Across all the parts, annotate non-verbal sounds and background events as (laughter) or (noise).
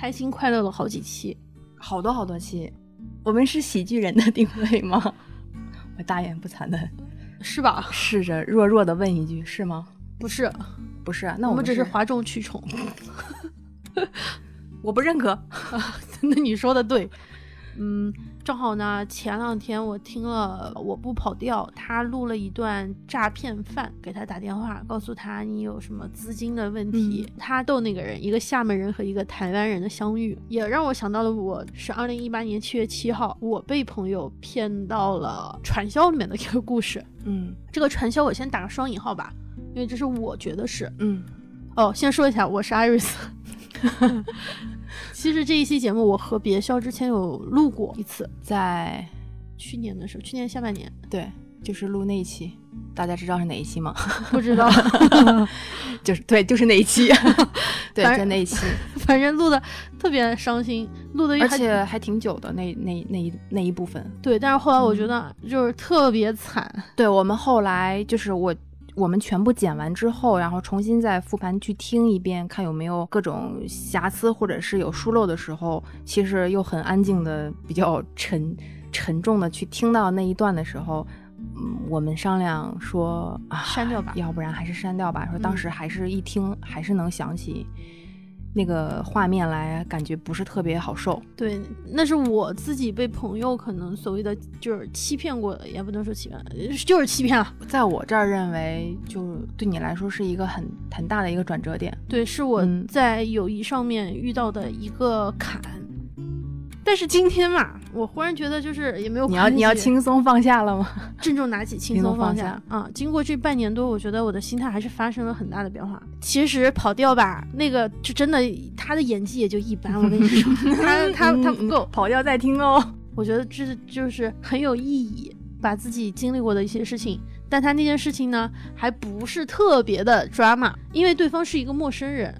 开心快乐了好几期，好多好多期。我们是喜剧人的定位吗？(laughs) 我大言不惭的，是吧？试着弱弱的问一句，是吗？不是，不是。那我们我只是哗众取宠。(laughs) 我不认可。(laughs) 那你说的对。嗯，正好呢，前两天我听了我不跑调，他录了一段诈骗犯给他打电话，告诉他你有什么资金的问题。他逗那个人，一个厦门人和一个台湾人的相遇，也让我想到了我是二零一八年七月七号，我被朋友骗到了传销里面的一个故事。嗯，这个传销我先打个双引号吧，因为这是我觉得是。嗯，哦，先说一下，我是 Iris。(laughs) 其实这一期节目我和别笑之前有录过一次，在去年的时候，去年下半年，对，就是录那一期，大家知道是哪一期吗？(laughs) 不知道，(laughs) 就是对，就是那一期，(laughs) 对，就那一期，反正录的特别伤心，录的而且还挺久的那那那一那一部分，对，但是后来我觉得就是特别惨，对我们后来就是我。我们全部剪完之后，然后重新再复盘去听一遍，看有没有各种瑕疵或者是有疏漏的时候，其实又很安静的、比较沉沉重的去听到那一段的时候，嗯，我们商量说啊，删掉吧，要不然还是删掉吧。说当时还是一听还是能想起。那个画面来，感觉不是特别好受。对，那是我自己被朋友可能所谓的就是欺骗过的，也不能说欺骗，就是欺骗了。在我这儿认为，就对你来说是一个很很大的一个转折点。对，是我在友谊上面遇到的一个坎。但是今天嘛，我忽然觉得就是也没有你要你要轻松放下了吗？(laughs) 郑重拿起，轻松放下啊！经过这半年多，我觉得我的心态还是发生了很大的变化。其实跑调吧，那个就真的他的演技也就一般。(laughs) 我跟你说，他 (laughs) 他他不够跑调再听哦。我觉得这就是很有意义，把自己经历过的一些事情。但他那件事情呢，还不是特别的 drama，因为对方是一个陌生人，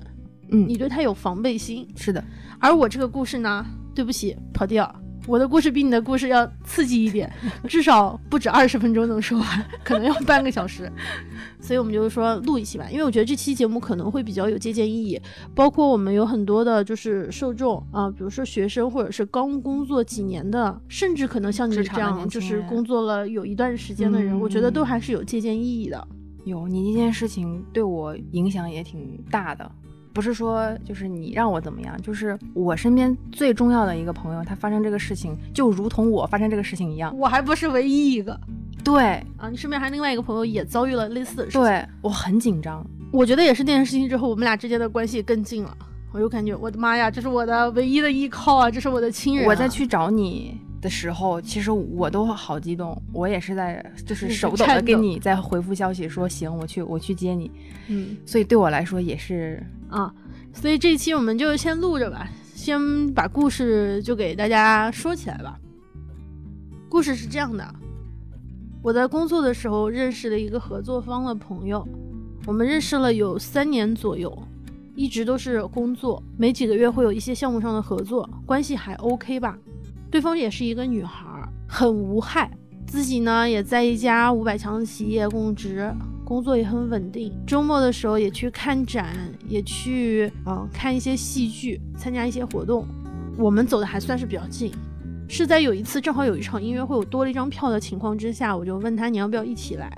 嗯，你对他有防备心。是的，而我这个故事呢？对不起，跑调。我的故事比你的故事要刺激一点，(laughs) 至少不止二十分钟能说完，可能要半个小时。(laughs) 所以我们就是说录一期吧，因为我觉得这期节目可能会比较有借鉴意义。包括我们有很多的就是受众啊，比如说学生或者是刚工作几年的，甚至可能像你这样就是工作了有一段时间的人，我觉得都还是有借鉴意义的。有你这件事情对我影响也挺大的。不是说就是你让我怎么样，就是我身边最重要的一个朋友，他发生这个事情，就如同我发生这个事情一样。我还不是唯一一个。对啊，你身边还另外一个朋友也遭遇了类似的事情。对我很紧张，我觉得也是那件事情之后，我们俩之间的关系更近了。我就感觉我的妈呀，这是我的唯一的依靠啊，这是我的亲人。我再去找你的时候，其实我都好激动，我也是在就是手抖的给你在回复消息，说行，我去我去接你。嗯，所以对我来说也是。啊，所以这期我们就先录着吧，先把故事就给大家说起来吧。故事是这样的，我在工作的时候认识了一个合作方的朋友，我们认识了有三年左右，一直都是工作，没几个月会有一些项目上的合作，关系还 OK 吧。对方也是一个女孩，很无害，自己呢也在一家五百强的企业供职。工作也很稳定，周末的时候也去看展，也去嗯看一些戏剧，参加一些活动。我们走的还算是比较近，是在有一次正好有一场音乐会，我多了一张票的情况之下，我就问他你要不要一起来。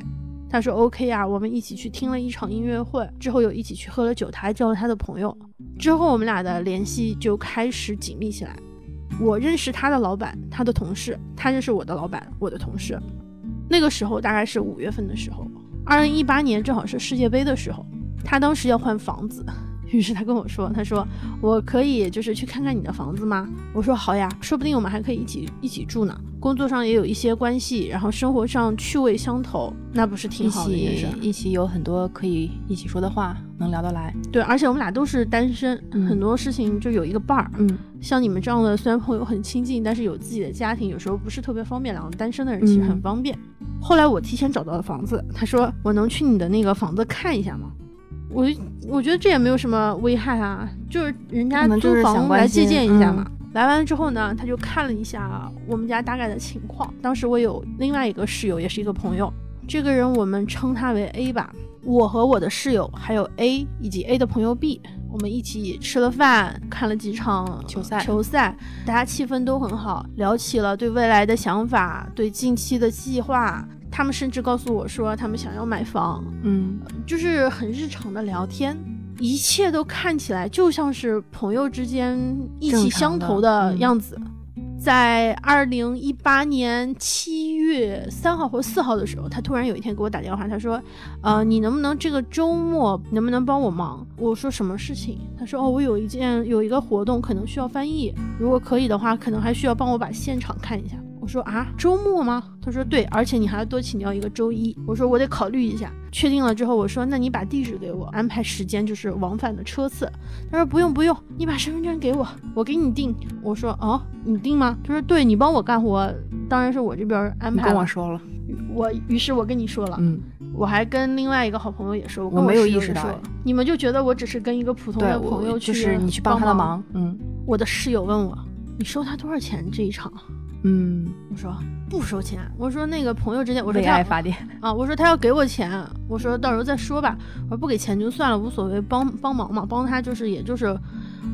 他说 OK 啊，我们一起去听了一场音乐会，之后又一起去喝了酒，他还叫了他的朋友。之后我们俩的联系就开始紧密起来。我认识他的老板，他的同事，他认识我的老板，我的同事。那个时候大概是五月份的时候。二零一八年正好是世界杯的时候，他当时要换房子，于是他跟我说：“他说我可以就是去看看你的房子吗？”我说：“好呀，说不定我们还可以一起一起住呢。工作上也有一些关系，然后生活上趣味相投，那不是挺好的一件事？一起有很多可以一起说的话，能聊得来。对，而且我们俩都是单身，很多事情就有一个伴儿。嗯，像你们这样的，虽然朋友很亲近，但是有自己的家庭，有时候不是特别方便。两个单身的人其实很方便。”后来我提前找到了房子，他说我能去你的那个房子看一下吗？我我觉得这也没有什么危害啊，就是人家租房来借鉴一下嘛。来完之后呢，他就看了一下我们家大概的情况。当时我有另外一个室友，也是一个朋友，这个人我们称他为 A 吧。我和我的室友还有 A 以及 A 的朋友 B，我们一起吃了饭，看了几场球赛球赛，大家气氛都很好，聊起了对未来的想法，对近期的计划。他们甚至告诉我说，他们想要买房，嗯就是很日常的聊天，一切都看起来就像是朋友之间意气相投的样子。在二零一八年七月三号或四号的时候，他突然有一天给我打电话，他说：“呃，你能不能这个周末能不能帮我忙？”我说：“什么事情？”他说：“哦，我有一件有一个活动，可能需要翻译，如果可以的话，可能还需要帮我把现场看一下。”我说啊，周末吗？他说对，而且你还要多请教一个周一。我说我得考虑一下。确定了之后，我说那你把地址给我，安排时间就是往返的车次。他说不用不用，你把身份证给我，我给你定。我说哦，你定吗？他说对，你帮我干活，当然是我这边安排。跟我说了，我于是我跟你说了，嗯，我还跟另外一个好朋友也说，我跟没有意识到哎你们就觉得我只是跟一个普通，的朋友去，就是你去帮他的。忙，嗯我的室友问我，你收他多少钱这一场？嗯，我说不收钱。我说那个朋友之间，我说为他爱发电，啊，我说他要给我钱，我说到时候再说吧。我说不给钱就算了，无所谓，帮帮忙嘛，帮他就是也就是，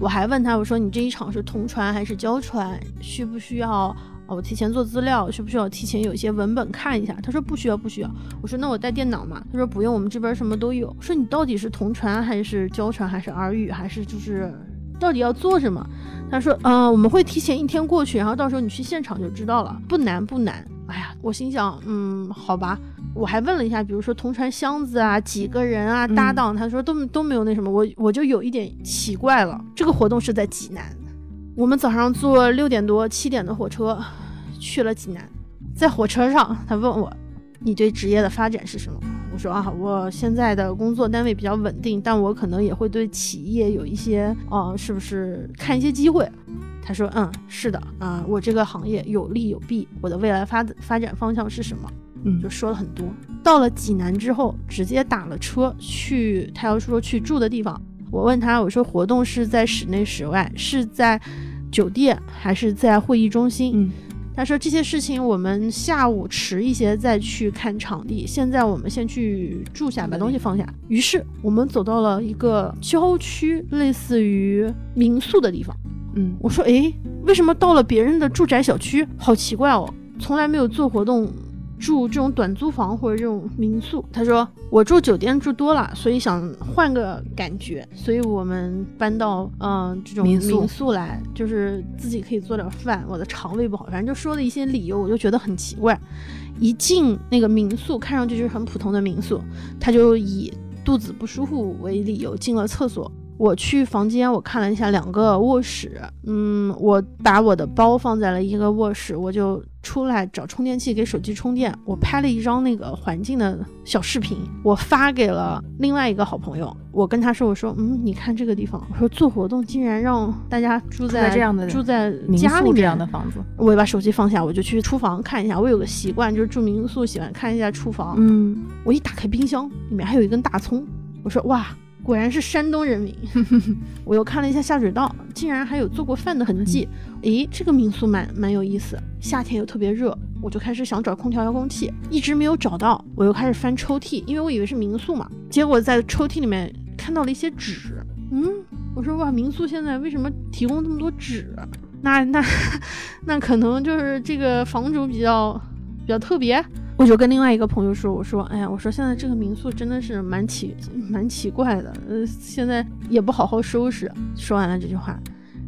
我还问他，我说你这一场是同传还是交传？需不需要？哦，我提前做资料，需不需要提前有一些文本看一下？他说不需要，不需要。我说那我带电脑嘛？他说不用，我们这边什么都有。说你到底是同传还是交传还是耳语还是就是到底要做什么？他说，嗯、我们会提前一天过去，然后到时候你去现场就知道了，不难不难。哎呀，我心想，嗯，好吧。我还问了一下，比如说同船箱子啊，几个人啊，嗯搭档，他说都都没有那什么，我我就有一点奇怪了。这个活动是在济南，我们早上坐六点多七点的火车去了济南，在火车上，他问我，你对职业的发展是什么？我说啊，我现在的工作单位比较稳定，但我可能也会对企业有一些，呃，是不是看一些机会？他说，嗯，是的，啊、我这个行业有利有弊，我的未来发发展方向是什么？嗯就说了很多。到了济南之后，直接打了车去他要说去住的地方。我问他，我说活动是在室内室外，是在酒店还是在会议中心？嗯他说这些事情我们下午迟一些再去看场地，现在我们先去住下，把东西放下。于是我们走到了一个郊区，类似于民宿的地方。嗯我说，诶，为什么到了别人的住宅小区？好奇怪哦，从来没有做活动住这种短租房或者这种民宿。他说我住酒店住多了，所以想换个感觉，所以我们搬到嗯、这种民宿民宿来，就是自己可以做点饭。我的肠胃不好，反正就说了一些理由，我就觉得很奇怪。一进那个民宿，看上去就是很普通的民宿，他就以肚子不舒服为理由进了厕所。我去房间，我看了一下两个卧室，嗯，我把我的包放在了一个卧室，我就出来找充电器给手机充电。我拍了一张那个环境的小视频，我发给了另外一个好朋友。我跟他说：“我说，嗯，你看这个地方，我说做活动竟然让大家住在在这样的住在民家里这样的房子，我也把手机放下，我就去厨房看一下。我有个习惯，就是住民宿喜欢看一下厨房。嗯我一打开冰箱，里面还有一根大葱。我说哇，果然是山东人民。(laughs) 我又看了一下下水道，竟然还有做过饭的痕迹。诶，这个民宿蛮蛮有意思，夏天又特别热，我就开始想找空调遥控器，一直没有找到。我又开始翻抽屉，因为我以为是民宿嘛，结果在抽屉里面看到了一些纸。嗯，我说哇，民宿现在为什么提供这么多纸？那那 (laughs) 那可能就是这个房主比较比较特别。我就跟另外一个朋友说，我说，哎呀，我说现在这个民宿真的是蛮奇蛮奇怪的，呃，现在也不好好收拾。说完了这句话，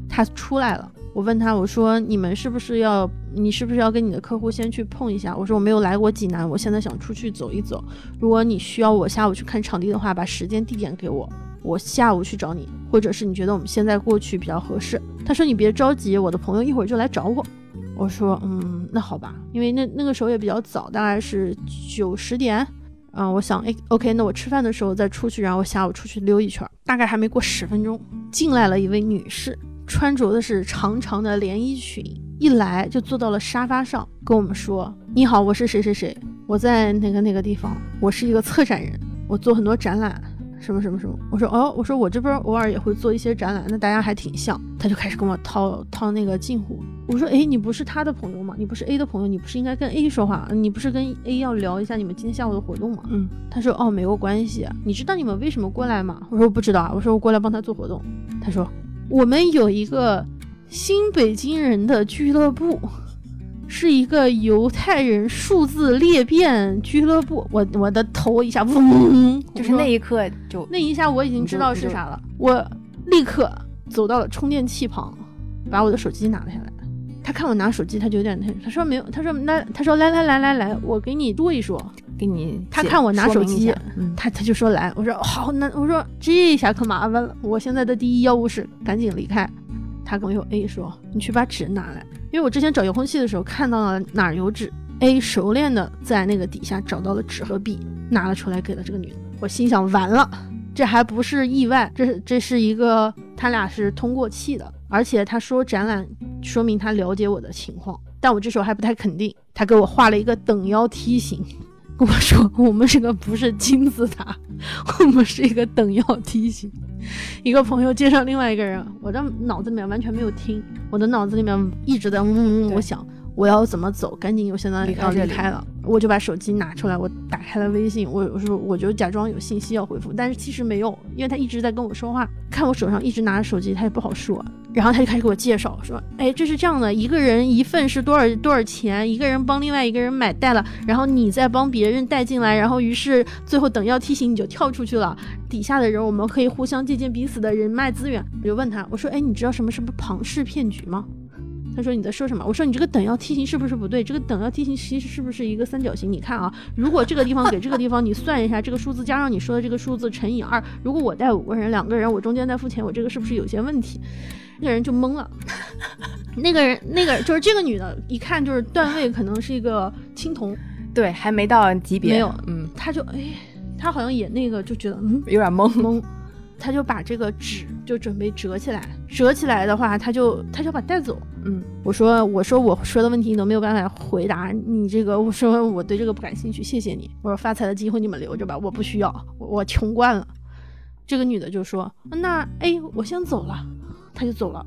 他出来了。我问他，我说你们是不是要，你是不是要跟你的客户先去碰一下？我说我没有来过济南，我现在想出去走一走。如果你需要我下午去看场地的话，把时间地点给我，我下午去找你，或者是你觉得我们现在过去比较合适。他说你别着急，我的朋友一会儿就来找我。我说嗯，那好吧，因为那那个时候也比较早，大概是九十点。嗯，我想，哎，OK，那我吃饭的时候再出去，然后下午出去溜一圈。大概还没过十分钟，进来了一位女士，穿着的是长长的连衣裙，一来就坐到了沙发上，跟我们说：“你好，我是谁谁谁，我在那个那个地方，我是一个策展人，我做很多展览，什么什么什么。我说哦，我说我这边偶尔也会做一些展览，那大家还挺像。他就开始跟我套套那个近乎。我说哎，你不是他的朋友吗？你不是 A 的朋友，你不是应该跟 A 说话？你不是跟 A 要聊一下你们今天下午的活动吗？嗯，他说哦，没有关系。你知道你们为什么过来吗？我说我不知道啊。我说我过来帮他做活动。他说我们有一个新北京人的俱乐部。是一个犹太人数字裂变俱乐部，我我的头一下嗡，就是那一刻就那一下我已经知道是啥了，我立刻走到了充电器旁，把我的手机拿了下来。他看我拿手机，他就有点他他说没有，他说那他说来来来来来，我给你说一说，给你。他看我拿手机，嗯，他他就说来，我说好，那我说这下可麻烦了，我现在的第一要务是赶紧离开。他跟我有 A 说，你去把纸拿来。因为我之前找遥控器的时候看到了哪儿有纸，A 熟练的在那个底下找到了纸和笔，拿了出来给了这个女的。我心想完了，这还不是意外，这这是一个他俩是通过气的，而且他说展览说明他了解我的情况，但我这时候还不太肯定。他给我画了一个等腰梯形，跟我说我们这个不是金字塔，(laughs) 我们是一个等腰梯形。一个朋友介绍另外一个人，我的脑子里面完全没有听，我的脑子里面一直在嗡嗡嗡。我想我要怎么走，赶紧又相当于要离开了，我就把手机拿出来，我打开了微信，我我说我就假装有信息要回复，但是其实没有，因为他一直在跟我说话，看我手上一直拿着手机，他也不好说。然后他就开始给我介绍，说，哎，这是这样的，一个人一份是多少多少钱？一个人帮另外一个人买带了，然后你再帮别人带进来，然后于是最后等要提醒你就跳出去了，底下的人我们可以互相借鉴彼此的人脉资源。我就问他，我说，哎，你知道什么什么庞氏骗局吗？他说你在说什么？我说你这个等腰梯形是不是不对？这个等腰梯形其实是不是一个三角形？你看啊，如果这个地方给这个地方，你算一下这个数字加上你说的这个数字乘以二，如果我带五个人，两个人我中间再付钱，我这个是不是有些问题？那个人就懵了，那个人，那个就是这个女的，一看就是段位可能是一个青铜，对，还没到级别，没有，嗯，他就哎，他好像也那个就觉得嗯有点懵懵，他就把这个纸就准备折起来，折起来的话，他就他就把带走，嗯，我说我说我说的问题你都没有办法回答，你这个我说我对这个不感兴趣，谢谢你，我说发财的机会你们留着吧，我不需要，我穷惯了。这个女的就说那哎，我先走了。他就走了，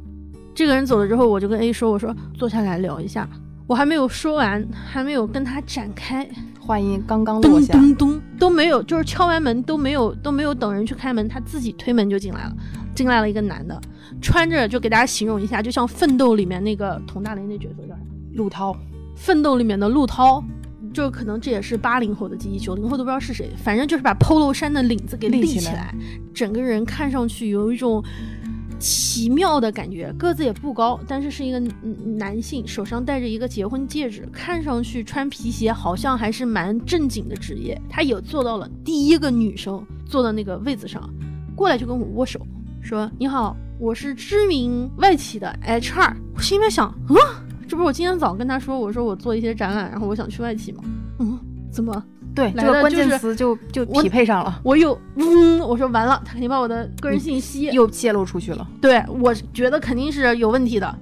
这个人走了之后，我就跟 A 说：“我说坐下来聊一下。”我还没有说完，还没有跟他展开，话音刚刚落下，咚咚咚都没有，就是敲完门都没有都没有等人去开门，他自己推门就进来了。进来了一个男的，穿着就给大家形容一下，就像《奋斗》里面那个佟大为那角色叫啥？陆涛，《奋斗》里面的陆涛，就可能这也是八零后的记忆，九零后都不知道是谁。反正就是把 polo 衫的领子给立起来，整个人看上去有一种。奇妙的感觉，个子也不高，但是是一个男性，手上戴着一个结婚戒指，看上去穿皮鞋，好像还是蛮正经的职业。他也坐到了第一个女生坐的那个位子上，过来就跟我握手，说：“你好，我是知名外企的 HR。”我心里面想，嗯，这不是我今天早跟他说，我说我做一些展览，然后我想去外企吗？嗯，怎么？对，这个关键词就就匹配上了。我有，嗯，我说完了，他肯定把我的个人信息又泄露出去了。对，我觉得肯定是有问题的。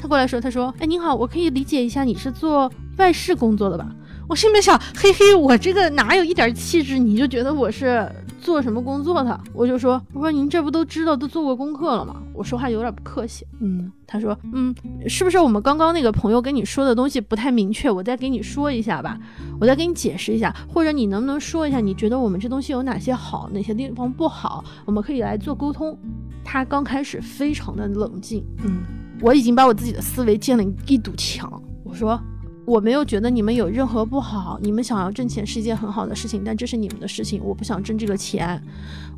他过来说，他说，哎，您好，我可以理解一下，你是做外事工作的吧？我心里面想，嘿嘿，我这个哪有一点气质，你就觉得我是做什么工作的？我就说，我说您这不都知道，都做过功课了吗？我说话有点不客气。嗯，他说，嗯，是不是我们刚刚那个朋友跟你说的东西不太明确？我再给你说一下吧，我再给你解释一下，或者你能不能说一下，你觉得我们这东西有哪些好，哪些地方不好？我们可以来做沟通。他刚开始非常的冷静，嗯，我已经把我自己的思维建了一堵墙。我说。我没有觉得你们有任何不好，你们想要挣钱是一件很好的事情，但这是你们的事情，我不想挣这个钱。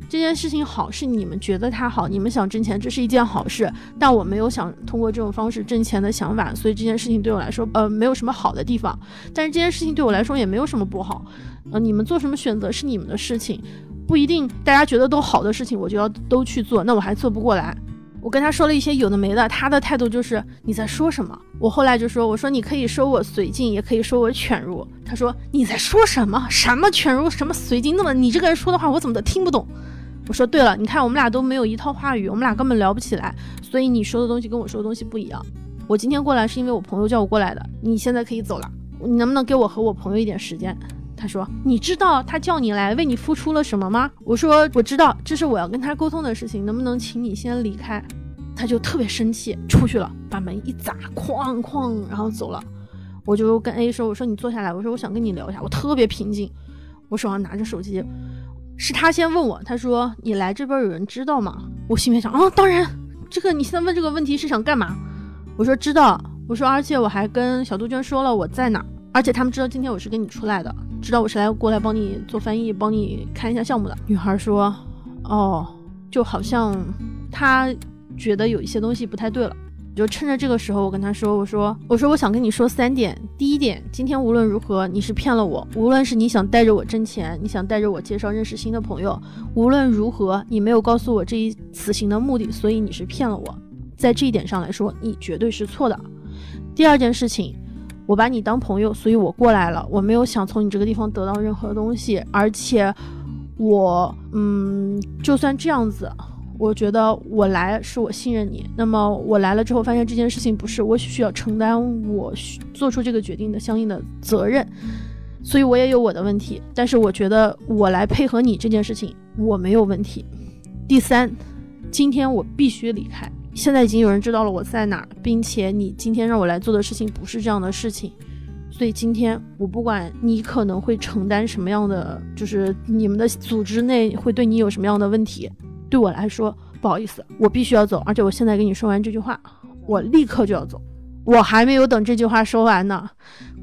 这件事情好是你们觉得它好，你们想挣钱，这是一件好事，但我没有想通过这种方式挣钱的想法，所以这件事情对我来说，呃，没有什么好的地方。但是这件事情对我来说也没有什么不好，呃，你们做什么选择是你们的事情，不一定大家觉得都好的事情我就要都去做，那我还做不过来。我跟他说了一些有的没的，他的态度就是你在说什么？我后来就说，我说你可以说我随进，也可以说我犬儒。他说你在说什么？什么犬儒？什么随进？那么你这个人说的话我怎么都听不懂？我说对了，你看我们俩都没有一套话语，我们俩根本聊不起来，所以你说的东西跟我说的东西不一样。我今天过来是因为我朋友叫我过来的，你现在可以走了，你能不能给我和我朋友一点时间？他说：“你知道他叫你来为你付出了什么吗？”我说：“我知道，这是我要跟他沟通的事情，能不能请你先离开？”他就特别生气，出去了，把门一砸，哐哐，然后走了。我就跟 A 说：“我说你坐下来，我说我想跟你聊一下。”我特别平静，我手上拿着手机。是他先问我，他说：“你来这边有人知道吗？”我心里面想：“啊，当然，这个你现在问这个问题是想干嘛？”我说：“知道。”我说：“而且我还跟小杜鹃说了我在哪，而且他们知道今天我是跟你出来的，知道我是来过来帮你做翻译，帮你看一下项目的。”女孩说：“哦，就好像她觉得有一些东西不太对了。”就趁着这个时候，我跟他说：“我说，我说，我想跟你说三点。第一点，今天无论如何，你是骗了我。无论是你想带着我挣钱，你想带着我介绍认识新的朋友，无论如何，你没有告诉我这一此行的目的，所以你是骗了我。在这一点上来说，你绝对是错的。第二件事情，我把你当朋友，所以我过来了。我没有想从你这个地方得到任何东西，而且，我，嗯，就算这样子。”我觉得我来是我信任你，那么我来了之后发现这件事情不是我需要承担我做出这个决定的相应的责任，所以我也有我的问题。但是我觉得我来配合你这件事情我没有问题。第三，今天我必须离开。现在已经有人知道了我在哪儿，并且你今天让我来做的事情不是这样的事情，所以今天我不管你可能会承担什么样的，就是你们的组织内会对你有什么样的问题。对我来说，不好意思，我必须要走，而且我现在跟你说完这句话，我立刻就要走。我还没有等这句话说完呢，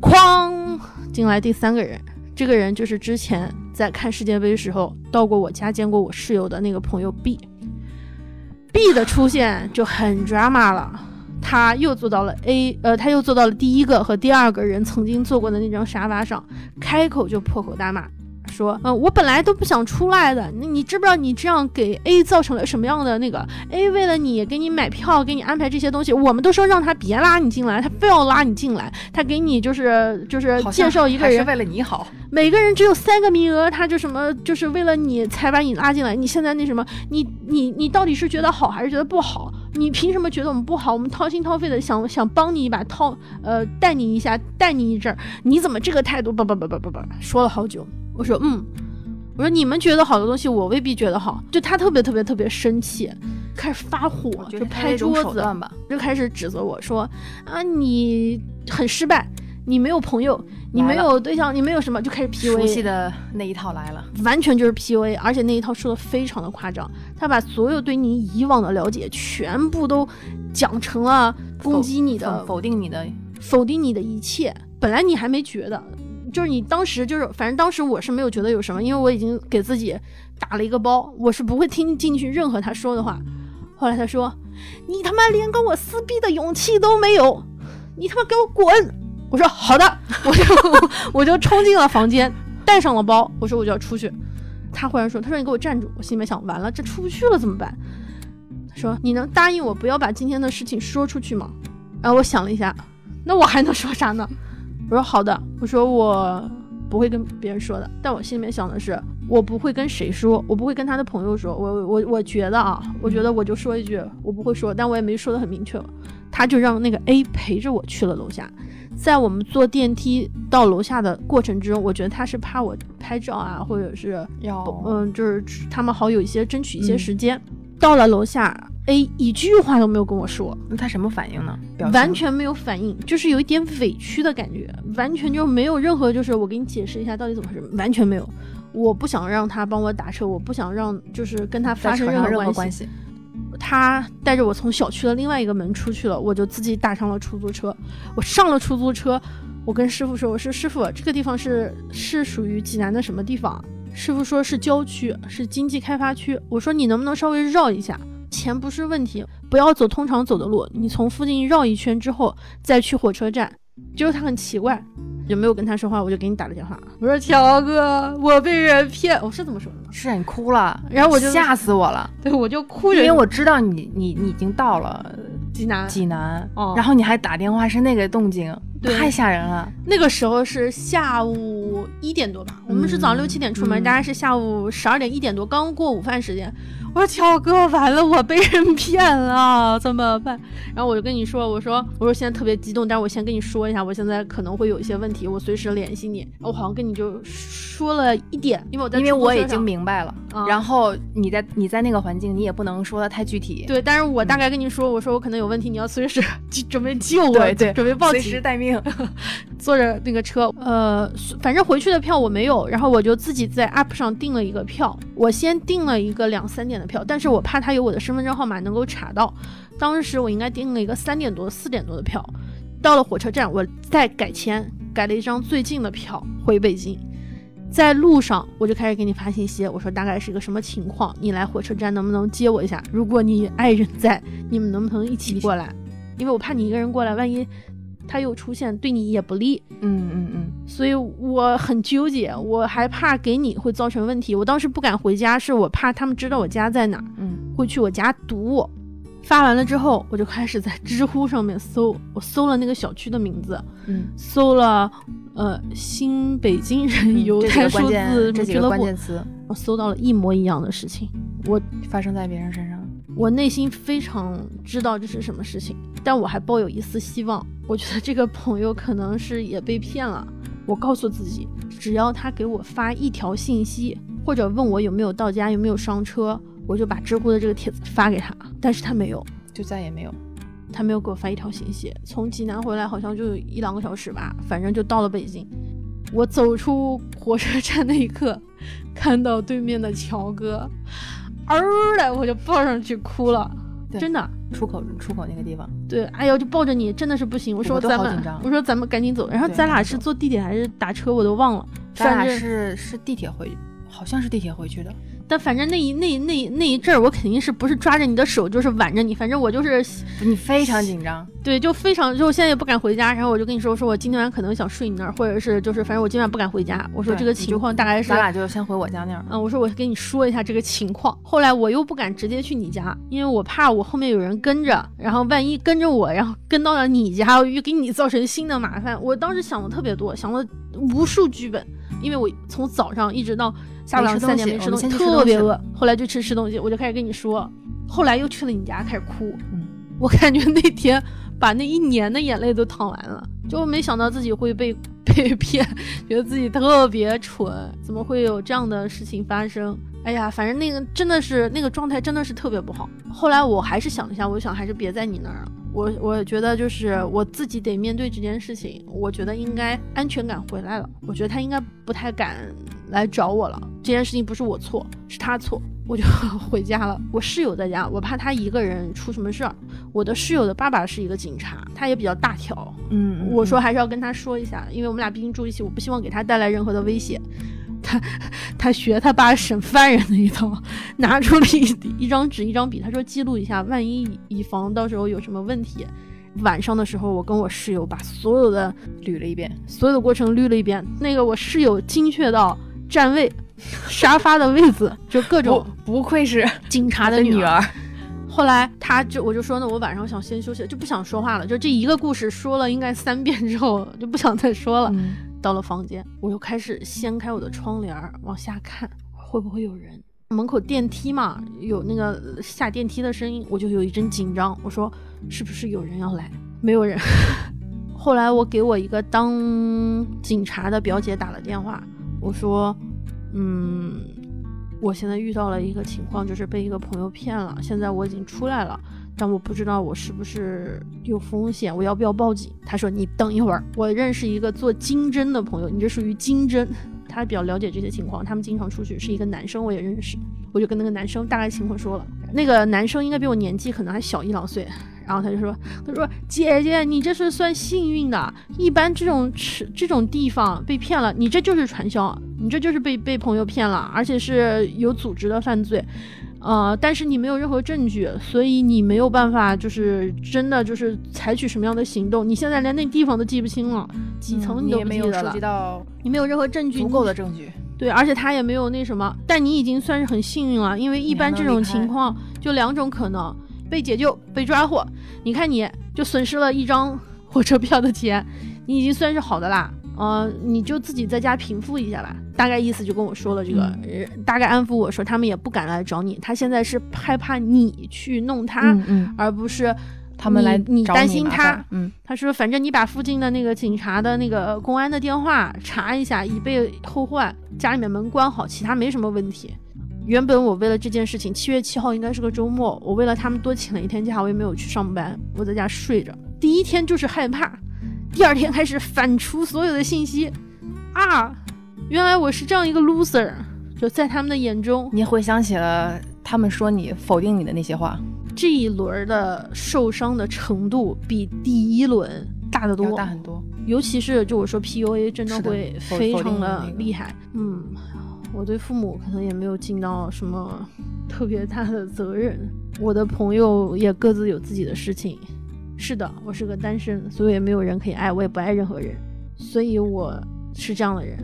哐，进来第三个人，这个人就是之前在看世界杯的时候到过我家见过我室友的那个朋友 B。B 的出现就很 drama 了，他又坐到了 A，呃，他又坐到了第一个和第二个人曾经坐过的那张沙发上，开口就破口大骂。说，嗯，我本来都不想出来的。那你知不知道你这样给 A 造成了什么样的那个？A 为了你给你买票，给你安排这些东西，我们都说让他别拉你进来，他非要拉你进来。他给你就是就是介绍一个人，是为了你好。每个人只有三个名额，他就什么就是为了你才把你拉进来。你现在那什么，你你你到底是觉得好还是觉得不好？你凭什么觉得我们不好？我们掏心掏肺的想想帮你一把，掏呃带你一下，带你一阵儿。你怎么这个态度？不不不不不不，说了好久。我说嗯，我说你们觉得好的东西，我未必觉得好。就他特别特别特别生气，开始发火，就拍桌子，就开始指责我说啊，你很失败，你没有朋友，你没有对象，你没有什么，就开始 PUA。熟悉的那一套来了，完全就是 PUA，而且那一套说的非常的夸张。他把所有对你以往的了解全部都讲成了攻击你的、否定你的、否定你的一切。本来你还没觉得。就是你当时就是，反正当时我是没有觉得有什么，因为我已经给自己打了一个包，我是不会听进去任何他说的话。后来他说：“你他妈连跟我撕逼的勇气都没有，你他妈给我滚！”我说：“好的。”我就 (laughs) 我就冲进了房间，带上了包，我说我就要出去。他忽然说：“他说你给我站住！”我心里面想：完了，这出不去了怎么办？他说：“你能答应我不要把今天的事情说出去吗？”然后我想了一下，那我还能说啥呢？我说好的，我说我不会跟别人说的，但我心里面想的是，我不会跟谁说，我不会跟他的朋友说，我我我觉得啊，我觉得我就说一句，我不会说，但我也没说的很明确。他就让那个 A 陪着我去了楼下，在我们坐电梯到楼下的过程之中，我觉得他是怕我拍照啊，或者是要嗯，就是他们好有一些争取一些时间。到了楼下。A 一句话都没有跟我说，那他什么反应呢？完全没有反应，就是有一点委屈的感觉，完全就没有任何就是我给你解释一下到底怎么回事，完全没有。我不想让他帮我打车，我不想让就是跟他发生任何关系。他带着我从小区的另外一个门出去了，我就自己打上了出租车。我上了出租车，我跟师傅说：“我说师傅，这个地方是是属于济南的什么地方？”师傅说是郊区，是经济开发区。我说你能不能稍微绕一下？钱不是问题，不要走通常走的路，你从附近绕一圈之后再去火车站。就是他很奇怪，就没有跟他说话，我就给你打了电话。我说乔哥，我被人骗，我是这么说的吗？是你哭了，然后我就吓死我了。对，我就哭着，因为我知道你你你已经到了济南济南，然后你还打电话，是那个动静。对太吓人了。那个时候是下午一点多吧，我们是早上六七点出门，嗯大概是下午十二点一点多，刚过午饭时间。我说乔哥，完了，我被人骗了，怎么办？然后我就跟你说，我说我说现在特别激动，但是我先跟你说一下，我现在可能会有一些问题，我随时联系你。我好像跟你就说了一点，因为我在因为我已经明白了，啊然后你在你在那个环境，你也不能说的太具体，对，但是我大概跟你说，我说我可能有问题，你要随时 (laughs) 就准备救我，对对准备报随警时。待命。(laughs) 坐着那个车，呃，反正回去的票我没有，然后我就自己在 app 上订了一个票。我先订了一个两三点的票，但是我怕他有我的身份证号码能够查到。当时我应该订了一个三点多、四点多的票。到了火车站，我再改签，改了一张最近的票回北京。在路上我就开始给你发信息，我说大概是一个什么情况，你来火车站能不能接我一下？如果你爱人在，你们能不能一起过来？因为我怕你一个人过来，万一他又出现，对你也不利。嗯嗯嗯，所以我很纠结，我还怕给你会造成问题。我当时不敢回家，是我怕他们知道我家在哪儿，嗯会去我家堵我。发完了之后，我就开始在知乎上面搜，我搜了那个小区的名字，嗯，搜了呃新北京人犹太数字这几个俱乐部，关键词我搜到了一模一样的事情。我发生在别人身上。我内心非常知道这是什么事情，但我还抱有一丝希望。我觉得这个朋友可能是也被骗了。我告诉自己，只要他给我发一条信息，或者问我有没有到家，有没有上车，我就把知乎的这个帖子发给他。但是他没有，就再也没有。他没有给我发一条信息。从济南回来好像就一两个小时吧，反正就到了北京。我走出火车站那一刻，看到对面的乔哥，儿的我就抱上去哭了，真的。出口出口那个地方，对，哎呦，就抱着你，真的是不行。我说咱们我说咱们赶紧走。然后咱俩是坐地铁还是打车，我都忘了。咱俩是是地铁回，好像是地铁回去的。但反正那一那那那一阵儿，我肯定是不是抓着你的手，就是挽着你。反正我就是你非常紧张，对，就非常就现在也不敢回家。然后我就跟你说，说我今天晚上可能想睡你那儿，或者是就是反正我今晚不敢回家。我说这个情况大概是咱俩就先回我家那儿。嗯，我说我跟你说一下这个情况。后来我又不敢直接去你家，因为我怕我后面有人跟着，然后万一跟着我，然后跟到了你家，又给你造成新的麻烦。我当时想的特别多，想了无数剧本，因为我从早上一直到下午三点没吃东西，特别饿。后来就吃吃东西，我就开始跟你说，后来又去了你家开始哭。嗯，我感觉那天把那一年的眼泪都淌完了，就没想到自己会被 (laughs) 被骗，觉得自己特别蠢，怎么会有这样的事情发生？哎呀，反正那个真的是那个状态真的是特别不好。后来我还是想了一下，我想还是别在你那儿了。我我觉得就是我自己得面对这件事情，我觉得应该安全感回来了，我觉得他应该不太敢来找我了。这件事情不是我错，是他错，我就 (laughs) 回家了。我室友在家，我怕他一个人出什么事儿。我的室友的爸爸是一个警察，他也比较大条，嗯，我说还是要跟他说一下，因为我们俩毕竟住一起，我不希望给他带来任何的威胁。他 (laughs) 他学他爸审犯人的一套，拿出了一一张纸一张笔，他说记录一下，万一以防到时候有什么问题。晚上的时候，我跟我室友把所有的捋了一遍，所有的过程捋了一遍。那个我室友精确到站位、(laughs) 沙发的位子，就各种不不愧是警察的的女儿。后来他就我就说呢，我晚上想先休息，就不想说话了。就这一个故事说了应该三遍之后，就不想再说了。嗯，到了房间，我又开始掀开我的窗帘儿往下看，会不会有人？门口电梯嘛，有那个下电梯的声音，我就有一阵紧张。我说是不是有人要来？没有人。(laughs) 后来我给我一个当警察的表姐打了电话，我说，嗯，我现在遇到了一个情况，就是被一个朋友骗了。现在我已经出来了，但我不知道我是不是有风险，我要不要报警？他说你等一会儿，我认识一个做金针的朋友，你这属于金针，他比较了解这些情况，他们经常出去，是一个男生，我也认识，我就跟那个男生大概情况说了，那个男生应该比我年纪可能还小一两岁。然后他就说：“他说姐姐，你这是算幸运的。一般这种吃这种地方被骗了，你这就是传销，你这就是被被朋友骗了，而且是有组织的犯罪。呃，但是你没有任何证据，所以你没有办法，就是真的就是采取什么样的行动。你现在连那地方都记不清了，几层嗯你都也没有收不记得了，集到你没有任何证据，足够的证据。对，而且他也没有那什么，但你已经算是很幸运了，因为一般这种情况就两种可能：被解救、被抓获。你看你就损失了一张火车票的钱，你已经算是好的啦，呃，你就自己在家平复一下吧。大概意思就跟我说了这个，呃大概安抚我说他们也不敢来找你，他现在是害怕你去弄他，嗯嗯，而不是他们来你你担心他，嗯他说反正你把附近的那个警察的那个公安的电话查一下，以备后患。家里面门关好，其他没什么问题。原本我为了这件事情，七月七号应该是个周末，我为了他们多请了一天假，我也没有去上班，我在家睡着。第一天就是害怕，第二天开始反刍所有的信息，啊，原来我是这样一个 loser，就在他们的眼中，你回想起了他们说你否定你的那些话，这一轮的受伤的程度比第一轮大得多，大很多。尤其是就我说 PUA 真的会非常的那个厉害。嗯，我对父母可能也没有尽到什么特别大的责任。我的朋友也各自有自己的事情。是的，我是个单身，所以也没有人可以爱，我也不爱任何人，所以我是这样的人。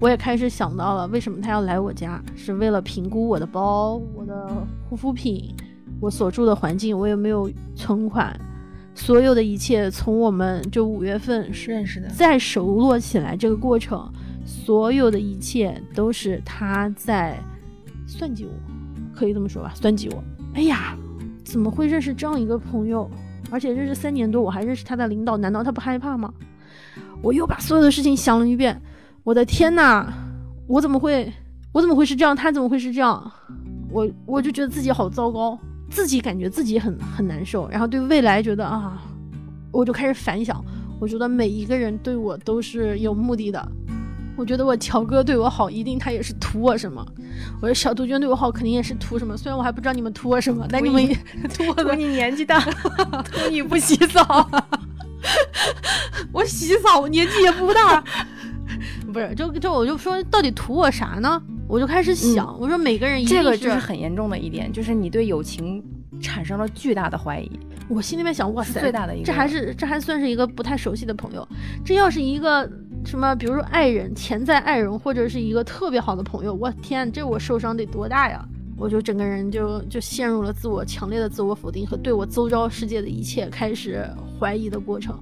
我也开始想到了，为什么他要来我家，是为了评估我的包、我的护肤品、我所住的环境，我有没有存款，所有的一切从我们就五月份认识的，再熟络起来这个过程，所有的一切都是他在算计我，可以这么说吧，算计我。哎呀，怎么会认识这样一个朋友？而且认识三年多，我还认识他的领导，难道他不害怕吗？我又把所有的事情想了一遍，我的天呐，我怎么会，我怎么会是这样？他怎么会是这样？我我就觉得自己好糟糕，自己感觉自己很很难受，然后对未来觉得啊，我就开始反想，我觉得每一个人对我都是有目的的。我觉得我乔哥对我好，一定他也是图我什么；我说小杜鹃对我好，肯定也是图什么。虽然我还不知道你们图我什么，但你们图我的图你年纪大，(laughs) 图你不洗澡。我洗澡，我年纪也不大，(laughs) 不是，就就我就说，到底图我啥呢？我就开始想，我说每个人一定这个就是很严重的一点，就是你对友情产生了巨大的怀疑，我心里面想，哇塞，最大的一个，这还是这还算是一个不太熟悉的朋友，这要是一个什么，比如说爱人、潜在爱人，或者是一个特别好的朋友，我天，这我受伤得多大呀！我就整个人就就陷入了自我强烈的自我否定和对我周遭世界的一切开始怀疑的过程，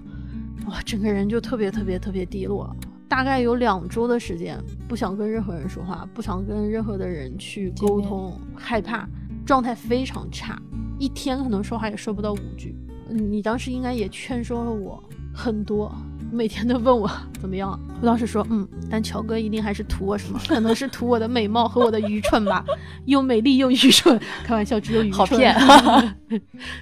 哇，整个人就特别特别特别低落。大概有两周的时间，不想跟任何人说话，不想跟任何的人去沟通，害怕，状态非常差，一天可能说话也说不到五句。嗯，你当时应该也劝说了我很多，每天都问我怎么样。我当时说，嗯，但乔哥一定还是图我什么？可能是图我的美貌和我的愚蠢吧，又美丽又愚蠢。开玩笑，只有愚蠢，好 (laughs) 骗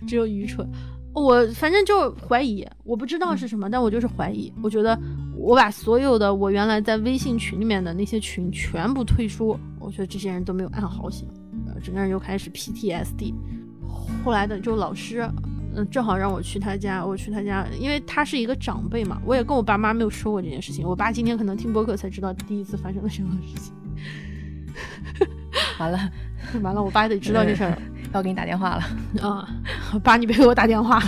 只有愚蠢。我反正就怀疑，我不知道是什么，但我就是怀疑。我觉得我把所有的我原来在微信群里面的那些群全部退出，我觉得这些人都没有安好心，呃，整个人就开始 PTSD。后来的就老师，嗯、正好让我去他家，我去他家，因为他是一个长辈嘛，我也跟我爸妈没有说过这件事情。我爸今天可能听播客才知道第一次发生了这样的事情。完了，完了，我爸得知道这事儿。(laughs) 要给你打电话了。啊、爸，你别给我打电话。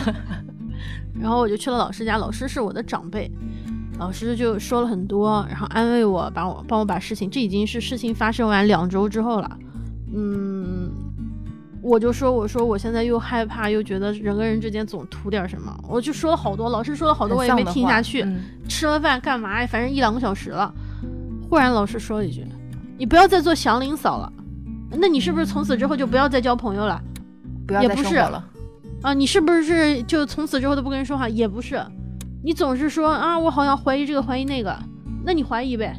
(laughs) 然后我就去了老师家，老师是我的长辈，老师就说了很多，然后安慰我，把我帮我把事情，这已经是事情发生完两周之后了。嗯，我就说，我说我现在又害怕，又觉得人跟人之间总图点什么，我就说了好多，老师说了好多，我也没听下去。嗯吃了饭干嘛呀？反正一两个小时了。忽然老师说了一句：“你不要再做祥林嫂了。”那你是不是从此之后就不要再交朋友了？不要再也不是生活了。啊，你是不是就从此之后都不跟人说话？也不是，你总是说啊，我好像怀疑这个怀疑那个，那你怀疑呗，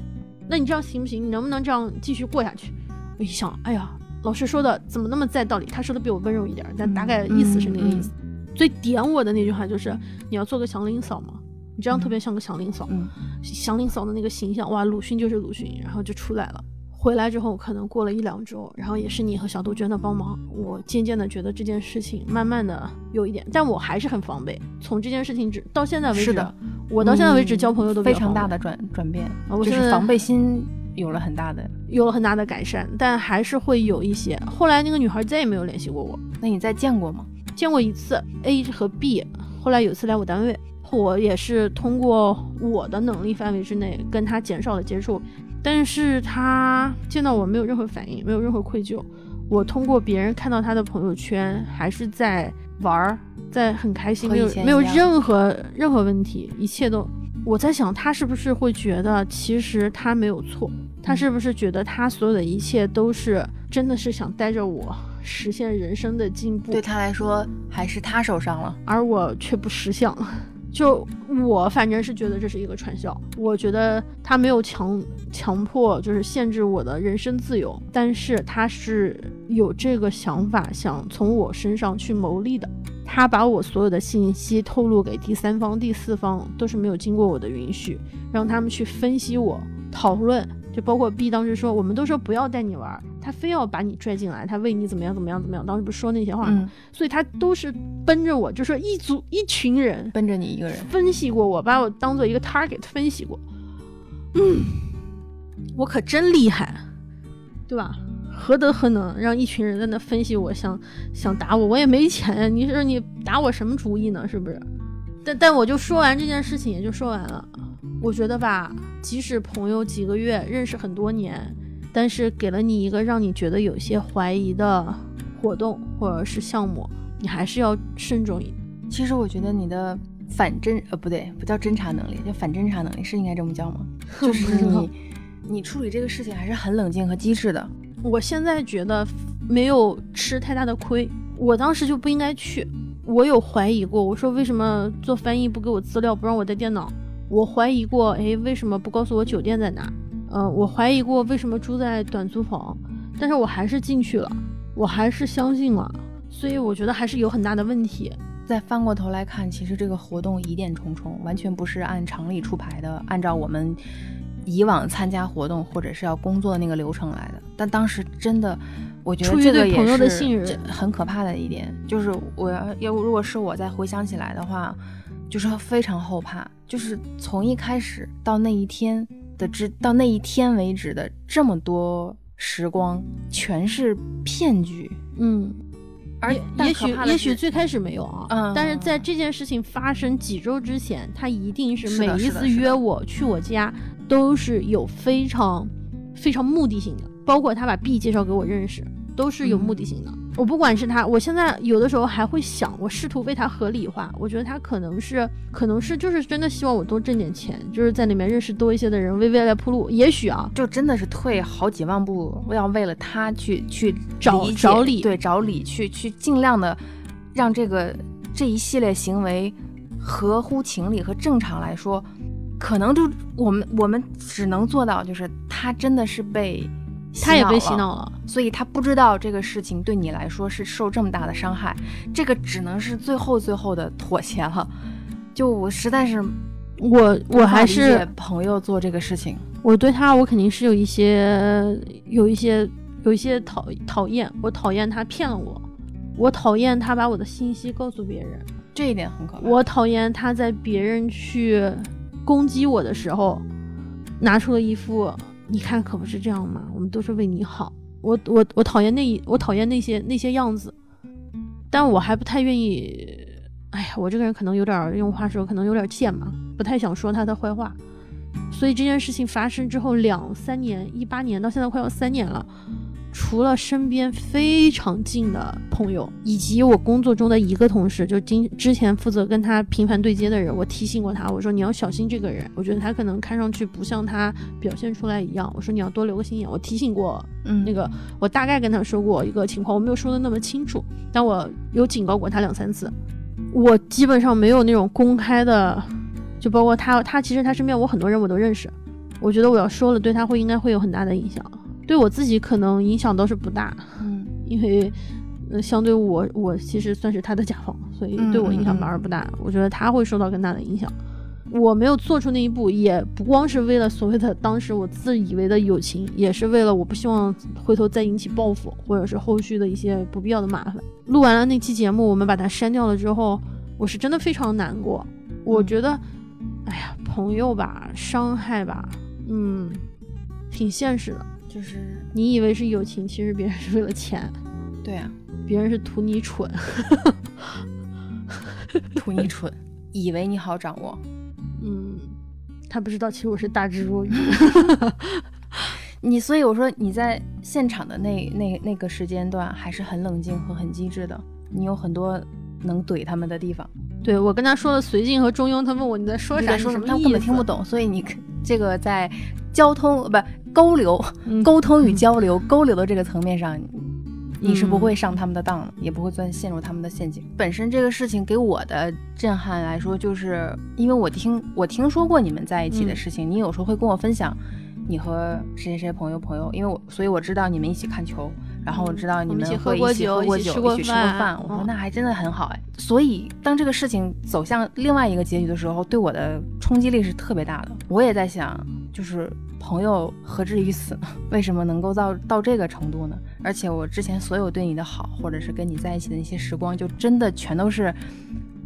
那你这样行不行？你能不能这样继续过下去？我一想，哎呀，老师说的怎么那么在道理？他说的比我温柔一点，但大概意思是那个意思。最点我的那句话就是你要做个祥林嫂吗，你这样特别像个祥林嫂。嗯，祥林嫂的那个形象，哇，鲁迅就是鲁迅，然后就出来了。回来之后，可能过了一两周，然后也是你和小杜鹃的帮忙，我渐渐的觉得这件事情慢慢的有一点，但我还是很防备。从这件事情只到现在为止，是的，我到现在为止交朋友都比非常大的转转变，就是防备心有了很大的。有了很大的改善，但还是会有一些。后来那个女孩再也没有联系过我，那你再见过吗？见过一次 A 和 B，后来有一次来我单位，我也是通过我的能力范围之内跟他减少了接触，但是他见到我没有任何反应，没有任何愧疚。我通过别人看到他的朋友圈，还是在玩儿，在很开心，没有没有任何任何问题，一切都我在想，他是不是会觉得其实他没有错？他是不是觉得他所有的一切都是真的是想带着我实现人生的进步？对他来说，还是他受伤了，而我却不识相。就我反正是觉得这是一个传销，我觉得他没有强强迫，就是限制我的人身自由，但是他是有这个想法，想从我身上去牟利的。他把我所有的信息透露给第三方、第四方，都是没有经过我的允许，让他们去分析我、讨论。就包括 B 当时说，我们都说不要带你玩，他非要把你拽进来，他为你怎么样怎么样怎么样。当时不是说那些话吗？所以他都是奔着我，就说一组一群人奔着你一个人分析过我，把我当做一个 target 分析过。嗯，我可真厉害，对吧？何德何能让一群人在那分析我，想想打我，我也没钱。你说你打我什么主意呢？是不是？但但我就说完这件事情，也就说完了。我觉得吧，即使朋友几个月认识很多年，但是给了你一个让你觉得有些怀疑的活动或者是项目，你还是要慎重一点。其实我觉得你的反侦呃不对，不叫侦查能力，叫反侦查能力是应该这么叫吗？(laughs) 就是你你处理这个事情还是很冷静和机智的。我现在觉得没有吃太大的亏，我当时就不应该去。我有怀疑过，我说为什么做翻译不给我资料，不让我带电脑？我怀疑过，哎，为什么不告诉我酒店在哪？嗯，我怀疑过为什么住在短租房，但是我还是进去了，我还是相信了，所以我觉得还是有很大的问题。再翻过头来看，其实这个活动疑点重重，完全不是按常理出牌的，按照我们以往参加活动或者是要工作的那个流程来的。但当时真的，我觉得这个也是很可怕的一点，就是我要要如果是我再回想起来的话。就是非常后怕，就是从一开始到那一天的之到那一天为止的这么多时光，全是骗局。嗯，而也许也许最开始没有啊，嗯，但是在这件事情发生几周之前，他一定是每一次约我去我家都是有非常非常目的性的，包括他把 B 介绍给我认识，都是有目的性的。我不管是他，我现在有的时候还会想，我试图为他合理化。我觉得他可能是，可能是就是真的希望我多挣点钱，就是在里面认识多一些的人，为未来铺路。也许啊，就真的是退好几万步，要为了他去去找找理，对，找理去去尽量的让这个这一系列行为合乎情理和正常来说，可能就我们我们只能做到，就是他真的是被。他也被洗脑了，所以他不知道这个事情对你来说是受这么大的伤害，这个只能是最后最后的妥协了。就我实在是，我我还是朋友做这个事情，我对他我肯定是有一些有一些有一些讨讨厌，我讨厌他骗了我，我讨厌他把我的信息告诉别人，这一点很可怕。我讨厌他在别人去攻击我的时候，拿出了一副。你看可不是这样吗？我们都是为你好。我我我讨厌那一我讨厌那些那些样子，但我还不太愿意。哎呀，我这个人可能有点用话说，可能有点贱嘛，不太想说他的坏话。所以这件事情发生之后两三年，一八年到现在快要三年了。除了身边非常近的朋友，以及我工作中的一个同事，就今之前负责跟他频繁对接的人，我提醒过他，我说你要小心这个人，我觉得他可能看上去不像他表现出来一样，我说你要多留个心眼。我提醒过，嗯，那个我大概跟他说过一个情况，我没有说的那么清楚，但我有警告过他两三次。我基本上没有那种公开的，就包括他，他其实他身边我很多人我都认识，我觉得我要说了，对他会应该会有很大的影响。对我自己可能影响倒是不大，嗯，因为，呃，相对我，我其实算是他的甲方，所以对我影响反而不大。我觉得他会受到更大的影响。我没有做出那一步，也不光是为了所谓的当时我自以为的友情，也是为了我不希望回头再引起报复，或者是后续的一些不必要的麻烦。录完了那期节目，我们把它删掉了之后，我是真的非常难过。我觉得，哎呀，朋友吧，伤害吧，嗯，挺现实的。就是你以为是友情，其实别人是为了钱。对啊，别人是图你蠢，图你蠢，以为你好掌握。(laughs) 嗯，他不知道，其实我是大智若愚。(laughs) 你所以我说你在现场的那那那个时间段还是很冷静和很机智的，你有很多能怼他们的地方。对我跟他说了随性和中庸，他问我你在说啥？说什么？他根本听不懂。所以你这个在交通不沟流、沟通与交流、沟流的这个层面上。你是不会上他们的当，也不会钻陷入他们的陷阱。本身这个事情给我的震撼来说，就是因为我听我听说过你们在一起的事情，你有时候会跟我分享你和谁谁谁朋友朋友，因为我所以我知道你们一起看球，然后我知道你们一起喝过酒，一起吃过饭。我说那还真的很好哎。所以当这个事情走向另外一个结局的时候，对我的冲击力是特别大的。我也在想，就是。朋友何至于此呢？(laughs) 为什么能够到到这个程度呢？而且我之前所有对你的好，或者是跟你在一起的那些时光，就真的全都是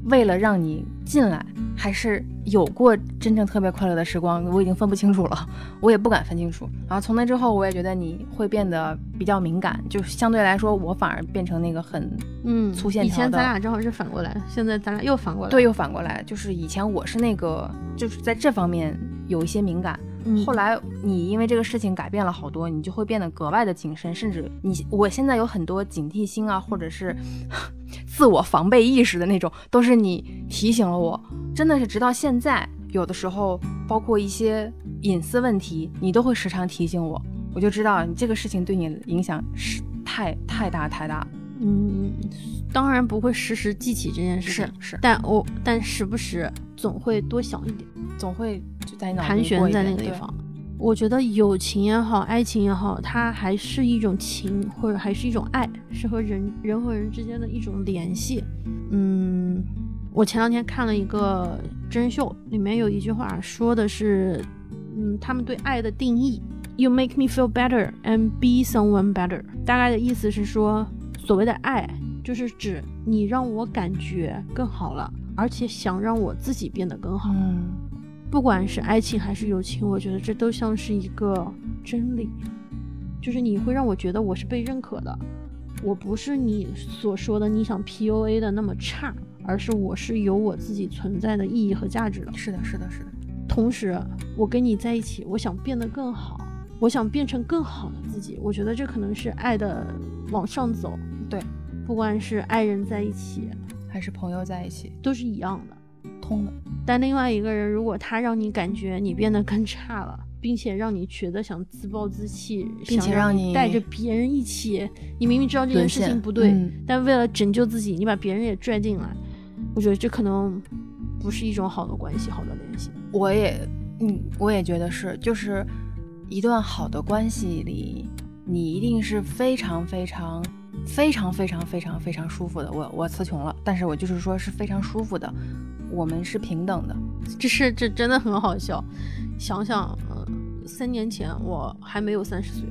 为了让你进来，还是有过真正特别快乐的时光？我已经分不清楚了，(laughs) 我也不敢分清楚。然后从那之后，我也觉得你会变得比较敏感，就相对来说，我反而变成那个很嗯粗线条的。以前咱俩正好是反过来，现在咱俩又反过来。对，又反过来，就是以前我是那个，就是在这方面有一些敏感。后来你因为这个事情改变了好多，你就会变得格外的谨慎，甚至你我现在有很多警惕心啊，或者是 (laughs) 自我防备意识的那种，都是你提醒了我。真的是直到现在，有的时候包括一些隐私问题，你都会时常提醒我，我就知道你这个事情对你影响是太太大太大。嗯，当然不会时时记起这件事，是是，但我但时不时总会多想一点，总会就在盘旋在那个地方。我觉得友情也好，爱情也好，它还是一种情，或者还是一种爱，是和人人和人之间的一种联系。嗯，我前两天看了一个真人秀，里面有一句话说的是，嗯，他们对爱的定义，You make me feel better and be someone better，大概的意思是说。所谓的爱，就是指你让我感觉更好了，而且想让我自己变得更好。嗯，不管是爱情还是友情，我觉得这都像是一个真理，就是你会让我觉得我是被认可的，我不是你所说的你想 PUA 的那么差，而是我是有我自己存在的意义和价值的。是的，是的，是的。同时，我跟你在一起，我想变得更好。我想变成更好的自己，我觉得这可能是爱的往上走。对，不管是爱人在一起，还是朋友在一起，都是一样的，通的。但另外一个人，如果他让你感觉你变得更差了，并且让你觉得想自暴自弃，并且让你带着别人一起，你明明知道这件事情不对，但为了拯救自己，你把别人也拽进来，我觉得这可能不是一种好的关系，好的联系。我也，嗯，我也觉得是，就是。一段好的关系里，你一定是非常非常非常非常非常非常舒服的。我我词穷了，但是我就是说是非常舒服的。我们是平等的，这是这真的很好笑。想想，呃，三年前我还没有三十岁，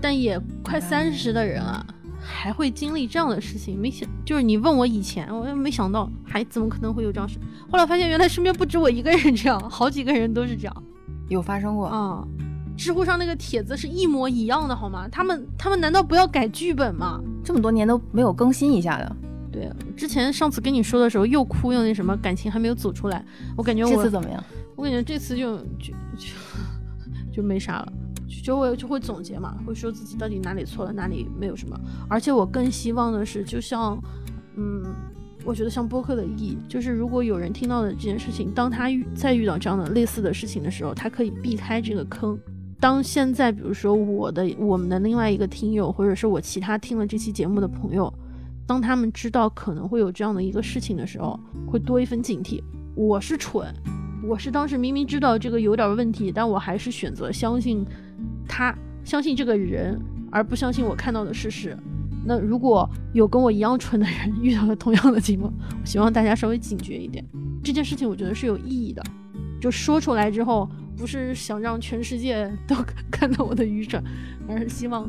但也快三十的人了，还会经历这样的事情。没想就是你问我以前，我也没想到，还怎么可能会有这样事？后来发现原来身边不止我一个人这样，好几个人都是这样，有发生过啊。知乎上那个帖子是一模一样的，好吗？他们他们难道不要改剧本吗？这么多年都没有更新一下的。对，之前上次跟你说的时候又哭又那什么，感情还没有走出来。我感觉我这次怎么样？(laughs) 我感觉这次就就就就没啥了，就会就会总结嘛，会说自己到底哪里错了，哪里没有什么。而且我更希望的是，就像嗯，我觉得像播客的意义，就是如果有人听到的这件事情，当他遇再遇到这样的类似的事情的时候，他可以避开这个坑。当现在，比如说我的、我们的另外一个听友，或者是我其他听了这期节目的朋友，当他们知道可能会有这样的一个事情的时候，会多一分警惕。我是蠢，我是当时明明知道这个有点问题，但我还是选择相信他，相信这个人，而不相信我看到的事实。那如果有跟我一样蠢的人遇到了同样的情况，我希望大家稍微警觉一点。这件事情我觉得是有意义的，就说出来之后。不是想让全世界都看到我的愚蠢，而是希望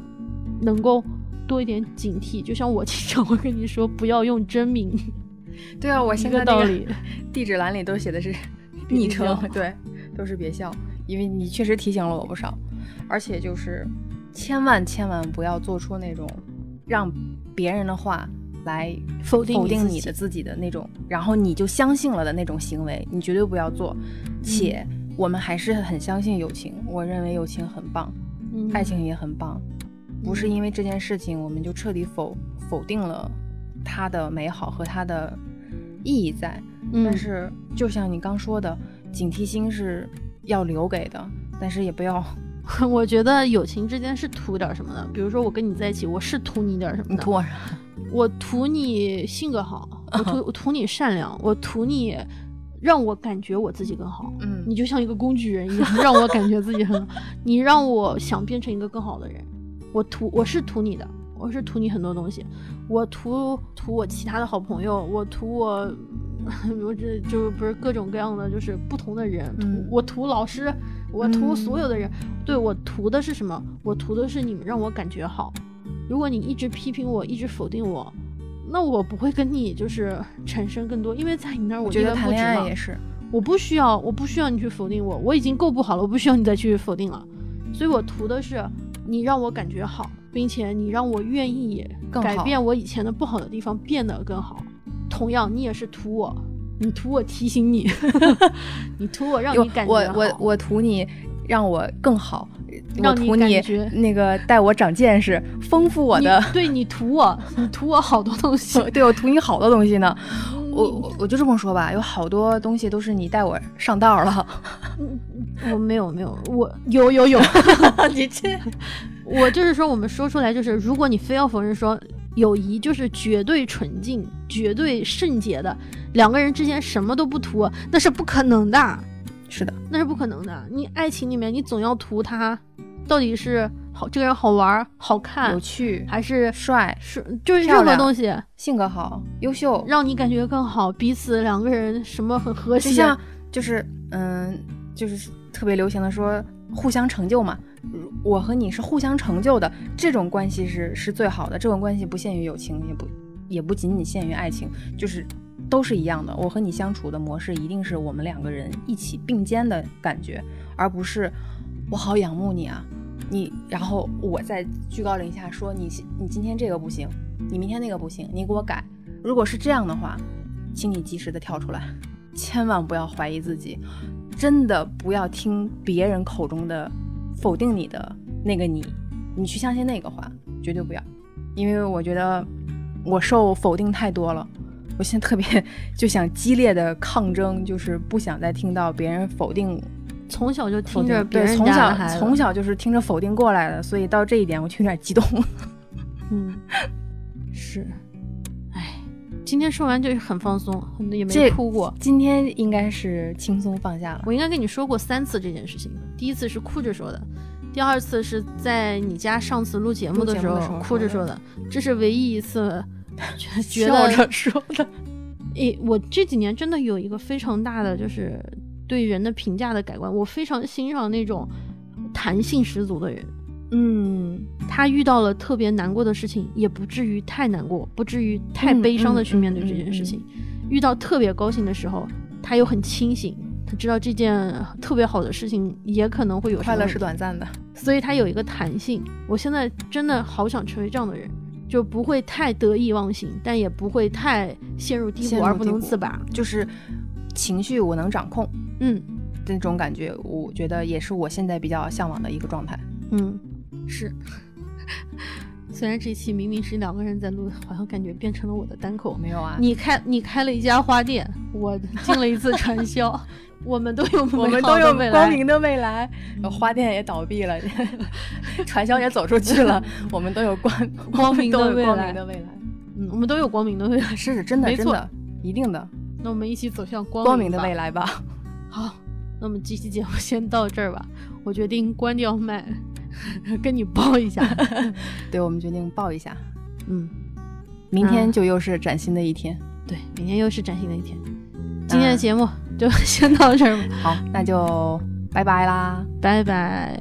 能够多一点警惕。就像我经常会跟你说，不要用真名。(laughs) 对啊，我现在道理，(laughs) 地址栏里都写的是 (laughs) 昵称，对，都是别笑。因为你确实提醒了我不少，而且就是千万千万不要做出那种让别人的话来否定否定你的自己的那种，然后你就相信了的那种行为，你绝对不要做，且。我们还是很相信友情，我认为友情很棒，爱情也很棒，不是因为这件事情我们就彻底否否定了它的美好和它的意义在，嗯但是就像你刚说的，警惕心是要留给的，但是也不要 (laughs) 我觉得友情之间是图点什么的，比如说我跟你在一起，我是图你点什么的，你图我啥？我图你性格好，我图 (laughs) 我图你善良，我图你让我感觉我自己更好。嗯你就像一个工具人一样，让我感觉自己很好。(laughs) 你让我想变成一个更好的人，我图我是图你的，我是图你很多东西，我图图我其他的好朋友，我图我。(laughs) 我这就不是各种各样的，就是不同的人，图、嗯我图老师，我图嗯所有的人，对我图的是什么？我图的是你们让我感觉好。如果你一直批评我，一直否定我，那我不会跟你就是产生更多，因为在你那儿我我觉得不值也是，我不需要，我不需要你去否定我，我已经够不好了，我不需要你再去否定了。所以我图的是你让我感觉好，并且你让我愿意改变我以前的不好的地方，变得更好。同样，你也是图我，你图我提醒你，(laughs) 你图我让你感觉我我我图你让我更好，我让你图你感觉那个带我长见识，丰富我的你，对你图我，你图我好多东西。(laughs) 对我图你好多东西呢。我我我就这么说吧，有好多东西都是你带我上道了。我没有没有，我有 (laughs) 有有，你这 (laughs) 我就是说，我们说出来就是，如果你非要否认说友谊就是绝对纯净、绝对圣洁的，两个人之间什么都不图，那是不可能的，是的，那是不可能的。你爱情里面，你总要图他到底是好这个人好玩、好看有，趣、还是帅、是就是任何东西性格好、优秀，让你感觉更好，彼此两个人什么很和谐。就像就是嗯，就是特别流行的说互相成就嘛。我和你是互相成就的，这种关系是是最好的。这种关系不限于友情，也不也不仅仅限于爱情，就是都是一样的。我和你相处的模式一定是我们两个人一起并肩的感觉，而不是我好仰慕你啊，你然后我在居高临下说你你今天这个不行，你明天那个不行，你给我改。如果是这样的话，请你及时的跳出来，千万不要怀疑自己，真的不要听别人口中的否定你的那个你，你去相信那个话，绝对不要，因为我觉得我受否定太多了。我现在特别 (laughs) 就想激烈的抗争，就是不想再听到别人否定从小就听着对，别人从小从小就是听着否定过来的，所以到这一点我就有点激动。(laughs) 嗯，是，哎，今天说完就是很放松，很也没哭过。今天应该是轻松放下了。我应该跟你说过三次这件事情，第一次是哭着说的，第二次是在你家上次录节目的时候哭着说的，这是唯一一次 (laughs) 觉得着说的，(laughs) 诶，我这几年真的有一个非常大的就是对人的评价的改观，我非常欣赏那种弹性十足的人。嗯，他遇到了特别难过的事情，也不至于太难过，不至于太嗯悲伤的嗯去面对嗯这件事情。嗯遇到特别高兴的时候，他又很清醒，他知道这件特别好的事情也可能会有快乐是短暂的。所以他有一个弹性。我现在真的好想成为这样的人，就不会太得意忘形，但也不会太陷入低谷而不能自拔。就是情绪我能掌控嗯这种感觉，我觉得也是我现在比较向往的一个状态。嗯，是。虽然这期明明是两个人在录，好像感觉变成了我的单口。没有啊，你开你开了一家花店，我进了一次传销，(laughs) 我们都有我们都有光明的未来，花店也倒闭了，(laughs) 传销也走出去了，(laughs) 我们都有光光明的未来。嗯，我们都有光明的未来。是真的，没错真的，一定的那我们一起走向光光明的未来吧。好，那我们这期节目先到这儿吧。我决定关掉麦，(laughs) 跟你报一下。(laughs) 对，我们决定报一下，嗯，明天嗯就又是崭新的一天。对，明天又是崭新的一天。今天的节目就先到这儿吧，好，那就拜拜啦。拜拜。